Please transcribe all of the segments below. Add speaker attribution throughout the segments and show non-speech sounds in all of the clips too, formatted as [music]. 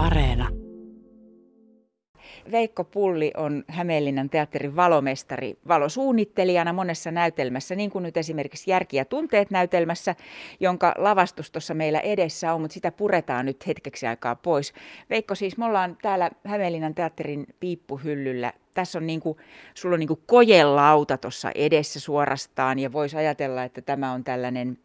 Speaker 1: Areena.
Speaker 2: Veikko Pulli on Hämeenlinnan teatterin valomestari valosuunnittelijana monessa näytelmässä, niin kuin nyt esimerkiksi Järki ja tunteet näytelmässä, jonka lavastus tuossa meillä edessä on, mutta sitä puretaan nyt hetkeksi aikaa pois. Veikko, siis me ollaan täällä Hämeenlinnan teatterin piippuhyllyllä tässä on niin kuin, sulla on niin kuin kojelauta tuossa edessä suorastaan ja voisi ajatella, että tämä on tällainen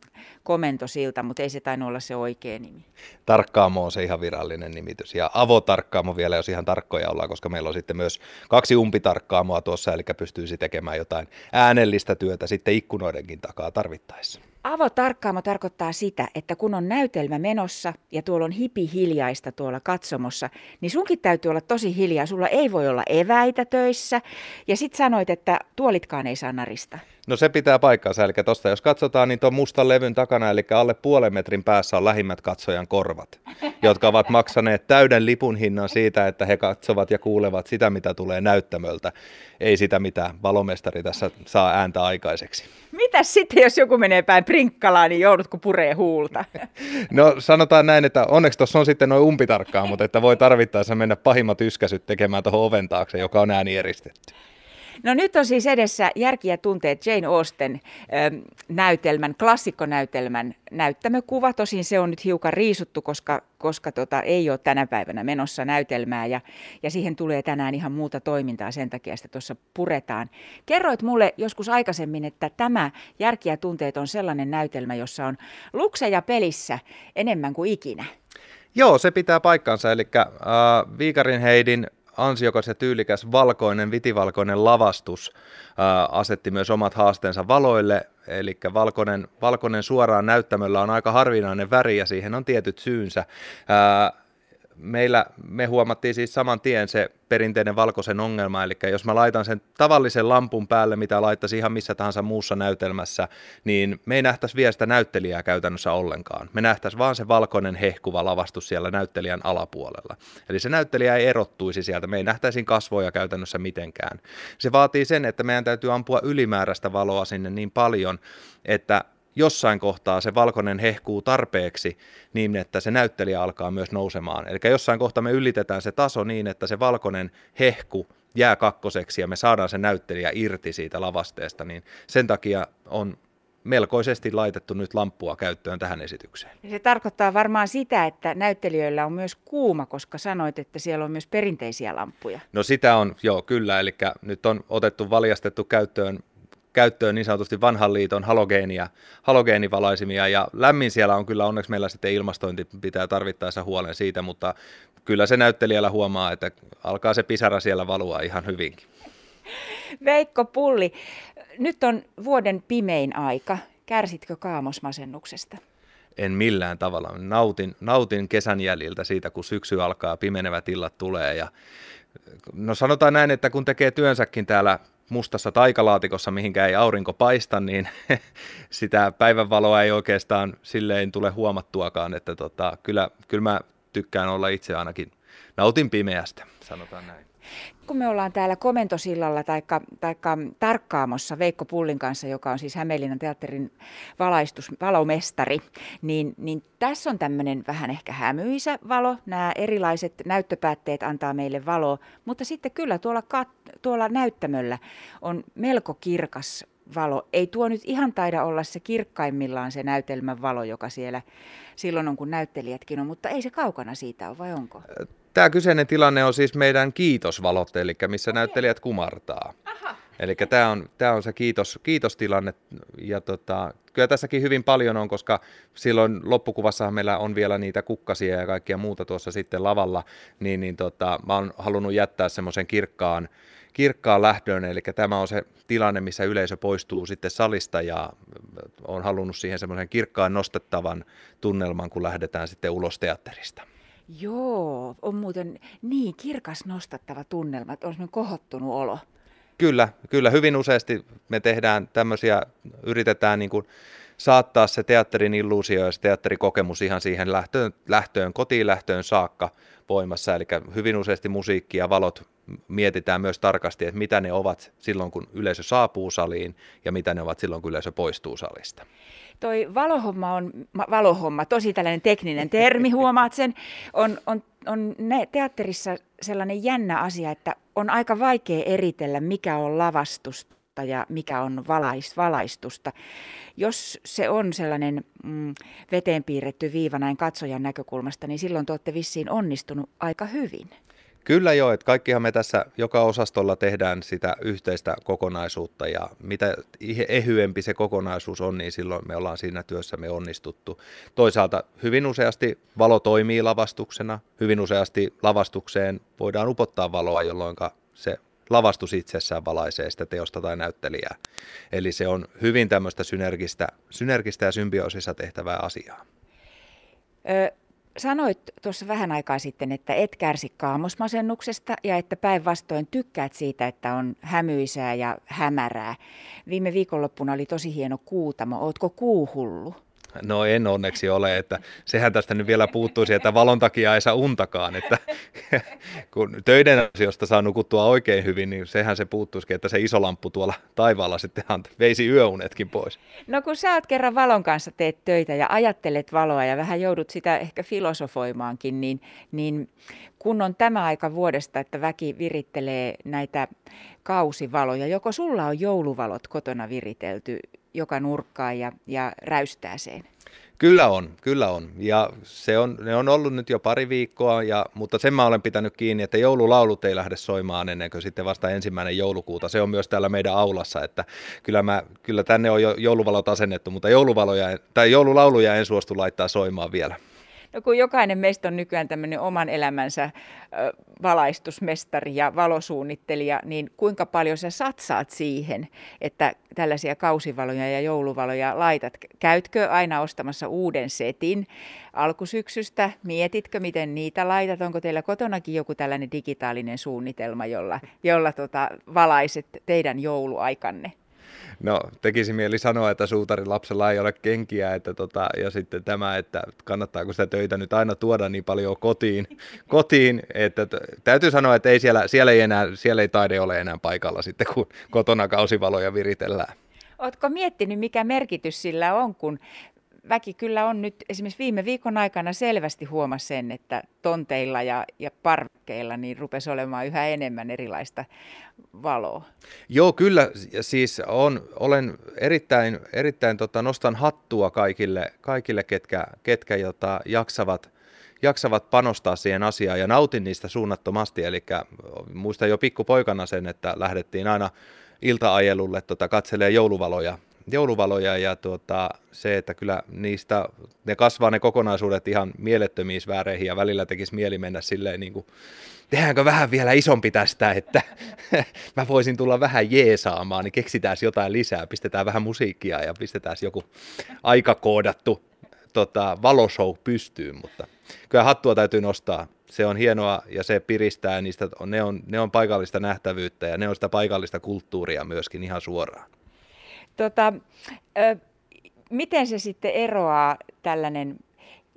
Speaker 2: komentosilta, mutta ei se tainnut olla se oikea nimi.
Speaker 3: Tarkkaamo on se ihan virallinen nimitys ja avotarkkaamo vielä, jos ihan tarkkoja ollaan, koska meillä on sitten myös kaksi umpitarkkaamoa tuossa, eli pystyisi tekemään jotain äänellistä työtä sitten ikkunoidenkin takaa tarvittaessa.
Speaker 2: Avotarkkaamo tarkoittaa sitä, että kun on näytelmä menossa ja tuolla on hipi hiljaista tuolla katsomossa, niin sunkin täytyy olla tosi hiljaa. Sulla ei voi olla eväitä töissä. Ja sit sanoit, että tuolitkaan ei saa narista.
Speaker 3: No se pitää paikkansa, eli tuosta jos katsotaan, niin tuon mustan levyn takana, eli alle puolen metrin päässä on lähimmät katsojan korvat, [laughs] jotka ovat maksaneet täyden lipun hinnan siitä, että he katsovat ja kuulevat sitä, mitä tulee näyttämöltä, ei sitä, mitä valomestari tässä saa ääntä aikaiseksi.
Speaker 2: Mitä sitten, jos joku menee päin prinkkalaan, niin joudutko puree huulta? [laughs]
Speaker 3: No sanotaan näin, että onneksi tuossa on sitten noin umpitarkkaa, mutta että voi tarvittaessa mennä pahimmat yskäsyt tekemään tuohon oven taakse, joka on ääni eristetty.
Speaker 2: No nyt on siis edessä Järki ja tunteet Jane Austen ähm, näytelmän, klassikkonäytelmän näyttämökuva. Tosin se on nyt hiukan riisuttu, koska, koska tota, ei ole tänä päivänä menossa näytelmää ja, ja siihen tulee tänään ihan muuta toimintaa sen takia, että tuossa puretaan. Kerroit mulle joskus aikaisemmin, että tämä Järki ja tunteet on sellainen näytelmä, jossa on lukseja pelissä enemmän kuin ikinä.
Speaker 3: Joo, se pitää paikkansa. Eli äh, Viikarin Heidin ansiokas ja tyylikäs valkoinen, vitivalkoinen lavastus ää, asetti myös omat haasteensa valoille, eli valkoinen, valkoinen suoraan näyttämöllä on aika harvinainen väri ja siihen on tietyt syynsä. Ää, meillä me huomattiin siis saman tien se perinteinen valkoisen ongelma, eli jos mä laitan sen tavallisen lampun päälle, mitä laittaisi ihan missä tahansa muussa näytelmässä, niin me ei nähtäisi vielä sitä näyttelijää käytännössä ollenkaan. Me nähtäisi vaan se valkoinen hehkuva lavastus siellä näyttelijän alapuolella. Eli se näyttelijä ei erottuisi sieltä, me ei nähtäisi kasvoja käytännössä mitenkään. Se vaatii sen, että meidän täytyy ampua ylimääräistä valoa sinne niin paljon, että jossain kohtaa se valkoinen hehkuu tarpeeksi niin, että se näyttelijä alkaa myös nousemaan. Eli jossain kohtaa me ylitetään se taso niin, että se valkoinen hehku jää kakkoseksi ja me saadaan se näyttelijä irti siitä lavasteesta, niin sen takia on melkoisesti laitettu nyt lamppua käyttöön tähän esitykseen.
Speaker 2: Se tarkoittaa varmaan sitä, että näyttelijöillä on myös kuuma, koska sanoit, että siellä on myös perinteisiä lamppuja.
Speaker 3: No sitä on, joo kyllä, eli nyt on otettu valjastettu käyttöön käyttöön niin sanotusti vanhan liiton halogeenia, halogeenivalaisimia ja lämmin siellä on kyllä onneksi meillä sitten ilmastointi pitää tarvittaessa huolen siitä, mutta kyllä se näyttelijällä huomaa, että alkaa se pisara siellä valua ihan hyvinkin.
Speaker 2: Veikko Pulli, nyt on vuoden pimein aika. Kärsitkö kaamosmasennuksesta?
Speaker 3: En millään tavalla. Nautin, nautin kesän jäljiltä siitä, kun syksy alkaa, pimenevät illat tulee ja No sanotaan näin, että kun tekee työnsäkin täällä mustassa taikalaatikossa, mihinkä ei aurinko paista, niin [laughs] sitä päivänvaloa ei oikeastaan silleen tule huomattuakaan, että tota, kyllä, kyllä mä tykkään olla itse ainakin, nautin pimeästä, sanotaan näin.
Speaker 2: Kun me ollaan täällä komentosillalla tai tarkkaamossa Veikko Pullin kanssa, joka on siis Hämeenlinnan teatterin valaistus, valomestari, niin, niin tässä on tämmöinen vähän ehkä hämyisä valo. Nämä erilaiset näyttöpäätteet antaa meille valoa, mutta sitten kyllä tuolla, kat- tuolla näyttämöllä on melko kirkas valo. Ei tuo nyt ihan taida olla se kirkkaimmillaan se näytelmän valo, joka siellä silloin on, kun näyttelijätkin on, mutta ei se kaukana siitä ole, vai onko?
Speaker 3: Tämä kyseinen tilanne on siis meidän kiitosvalot, eli missä okay. näyttelijät kumartaa. Eli tämä on, tämä on se kiitos, kiitostilanne ja tota, kyllä tässäkin hyvin paljon on, koska silloin loppukuvassahan meillä on vielä niitä kukkasia ja kaikkia muuta tuossa sitten lavalla, niin, niin tota, mä oon halunnut jättää semmoisen kirkkaan, kirkkaan lähdön, eli tämä on se tilanne, missä yleisö poistuu sitten salista ja on halunnut siihen semmoisen kirkkaan nostettavan tunnelman, kun lähdetään sitten ulos teatterista.
Speaker 2: Joo, on muuten niin kirkas nostattava tunnelma, että on kohottunut olo.
Speaker 3: Kyllä, kyllä. Hyvin useasti me tehdään tämmöisiä, yritetään niin kuin saattaa se teatterin illuusio ja se teatterikokemus ihan siihen lähtöön, lähtöön kotiin lähtöön saakka voimassa. Eli hyvin useasti musiikki ja valot mietitään myös tarkasti, että mitä ne ovat silloin, kun yleisö saapuu saliin ja mitä ne ovat silloin, kun yleisö poistuu salista.
Speaker 2: Toi valohomma on, valohomma, tosi tällainen tekninen termi, huomaat sen, on, on, on ne teatterissa sellainen jännä asia, että on aika vaikea eritellä, mikä on lavastusta ja mikä on valais, valaistusta. Jos se on sellainen mm, veteen piirretty viiva näin katsojan näkökulmasta, niin silloin te olette vissiin onnistunut aika hyvin.
Speaker 3: Kyllä joo, että kaikkihan me tässä joka osastolla tehdään sitä yhteistä kokonaisuutta ja mitä ehyempi se kokonaisuus on, niin silloin me ollaan siinä työssä me onnistuttu. Toisaalta hyvin useasti valo toimii lavastuksena, hyvin useasti lavastukseen voidaan upottaa valoa, jolloin se lavastus itsessään valaisee sitä teosta tai näyttelijää. Eli se on hyvin tämmöistä synergistä, synergistä ja symbioosissa tehtävää asiaa.
Speaker 2: Ö, sanoit tuossa vähän aikaa sitten, että et kärsi kaamosmasennuksesta ja että päinvastoin tykkäät siitä, että on hämyisää ja hämärää. Viime viikonloppuna oli tosi hieno kuutamo. Ootko kuuhullu?
Speaker 3: No en onneksi ole, että sehän tästä nyt vielä puuttuisi, että valon takia ei saa untakaan, että [laughs] kun töiden asioista saa nukuttua oikein hyvin, niin sehän se puuttuisi, että se iso lamppu tuolla taivaalla sitten veisi yöunetkin pois.
Speaker 2: No kun sä oot kerran valon kanssa teet töitä ja ajattelet valoa ja vähän joudut sitä ehkä filosofoimaankin, niin, niin kun on tämä aika vuodesta, että väki virittelee näitä kausivaloja, joko sulla on jouluvalot kotona viritelty joka nurkkaan ja, ja räystääseen?
Speaker 3: Kyllä on, kyllä on. Ja se on, ne on ollut nyt jo pari viikkoa, ja, mutta sen mä olen pitänyt kiinni, että joululaulut ei lähde soimaan ennen kuin sitten vasta ensimmäinen joulukuuta. Se on myös täällä meidän aulassa, että kyllä, mä, kyllä tänne on jo jouluvalot asennettu, mutta jouluvaloja, tai joululauluja en suostu laittaa soimaan vielä.
Speaker 2: No kun jokainen meistä on nykyään tämmöinen oman elämänsä valaistusmestari ja valosuunnittelija, niin kuinka paljon sä satsaat siihen, että tällaisia kausivaloja ja jouluvaloja laitat? Käytkö aina ostamassa uuden setin alkusyksystä? Mietitkö, miten niitä laitat? Onko teillä kotonakin joku tällainen digitaalinen suunnitelma, jolla, jolla tota, valaiset teidän jouluaikanne?
Speaker 3: No, tekisi mieli sanoa, että suutarin lapsella ei ole kenkiä, että tota, ja sitten tämä, että kannattaako sitä töitä nyt aina tuoda niin paljon kotiin, [laughs] kotiin että täytyy sanoa, että ei siellä, siellä, ei enää, siellä ei taide ole enää paikalla sitten, kun kotona kausivaloja viritellään.
Speaker 2: Oletko miettinyt, mikä merkitys sillä on, kun väki kyllä on nyt esimerkiksi viime viikon aikana selvästi huomasi sen, että tonteilla ja, ja parkkeilla niin rupesi olemaan yhä enemmän erilaista valoa.
Speaker 3: Joo, kyllä. Siis on, olen erittäin, erittäin tota, nostan hattua kaikille, kaikille ketkä, ketkä jota jaksavat jaksavat panostaa siihen asiaan ja nautin niistä suunnattomasti. Eli muistan jo pikkupoikana sen, että lähdettiin aina iltaajelulle tota, katselee jouluvaloja jouluvaloja ja tuota, se, että kyllä niistä, ne kasvaa ne kokonaisuudet ihan mielettömiin ja välillä tekisi mieli mennä silleen niin kuin, tehdäänkö vähän vielä isompi tästä, että [laughs] mä voisin tulla vähän jeesaamaan, niin keksitään jotain lisää, pistetään vähän musiikkia ja pistetään joku aikakoodattu tota, valoshow pystyyn, mutta kyllä hattua täytyy nostaa. Se on hienoa ja se piristää, niistä, ne, on, ne on paikallista nähtävyyttä ja ne on sitä paikallista kulttuuria myöskin ihan suoraan.
Speaker 2: Tota, ö, miten se sitten eroaa tällainen,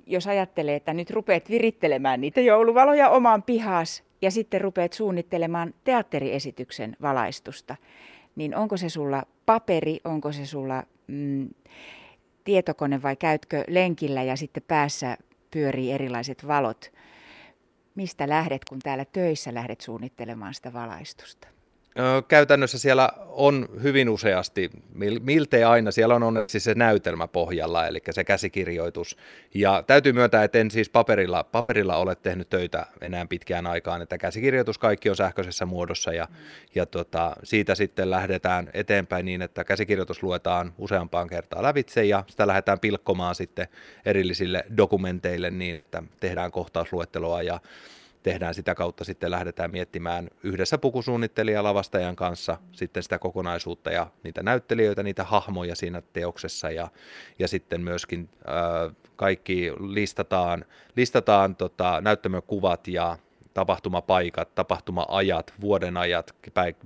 Speaker 2: jos ajattelee, että nyt rupeat virittelemään niitä jouluvaloja omaan pihas ja sitten rupeat suunnittelemaan teatteriesityksen valaistusta, niin onko se sulla paperi, onko se sulla mm, tietokone vai käytkö lenkillä ja sitten päässä pyörii erilaiset valot? Mistä lähdet, kun täällä töissä lähdet suunnittelemaan sitä valaistusta?
Speaker 3: Käytännössä siellä on hyvin useasti, miltei aina, siellä on onneksi se näytelmä pohjalla, eli se käsikirjoitus. Ja täytyy myöntää, että en siis paperilla, paperilla ole tehnyt töitä enää pitkään aikaan, että käsikirjoitus kaikki on sähköisessä muodossa ja, ja tota, siitä sitten lähdetään eteenpäin niin, että käsikirjoitus luetaan useampaan kertaan lävitse ja sitä lähdetään pilkkomaan sitten erillisille dokumenteille niin, että tehdään kohtausluetteloa ja tehdään sitä kautta sitten lähdetään miettimään yhdessä pukusuunnittelijan lavastajan kanssa sitten sitä kokonaisuutta ja niitä näyttelijöitä, niitä hahmoja siinä teoksessa ja, ja sitten myöskin äh, kaikki listataan, listataan tota, näyttämökuvat ja tapahtumapaikat, tapahtumaajat, vuoden ajat,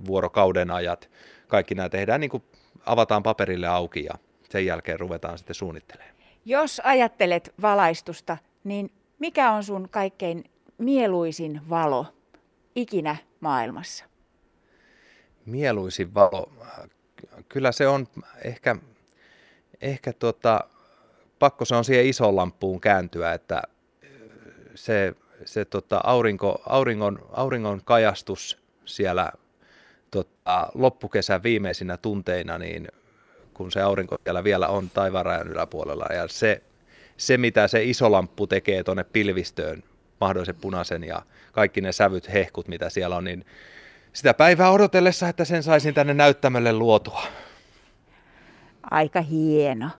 Speaker 3: vuorokauden ajat, kaikki nämä tehdään niin kuin avataan paperille auki ja sen jälkeen ruvetaan sitten suunnittelemaan.
Speaker 2: Jos ajattelet valaistusta, niin mikä on sun kaikkein mieluisin valo ikinä maailmassa?
Speaker 3: Mieluisin valo. Kyllä se on ehkä, ehkä tota, pakko se on siihen isoon lampuun kääntyä, että se, se tota, aurinko, auringon, auringon kajastus siellä tota, loppukesän viimeisinä tunteina, niin kun se aurinko siellä vielä on taivaanrajan yläpuolella ja se, se mitä se iso lamppu tekee tuonne pilvistöön, mahdollisen punaisen ja kaikki ne sävyt, hehkut, mitä siellä on, niin sitä päivää odotellessa, että sen saisin tänne näyttämölle luotua.
Speaker 2: Aika hieno.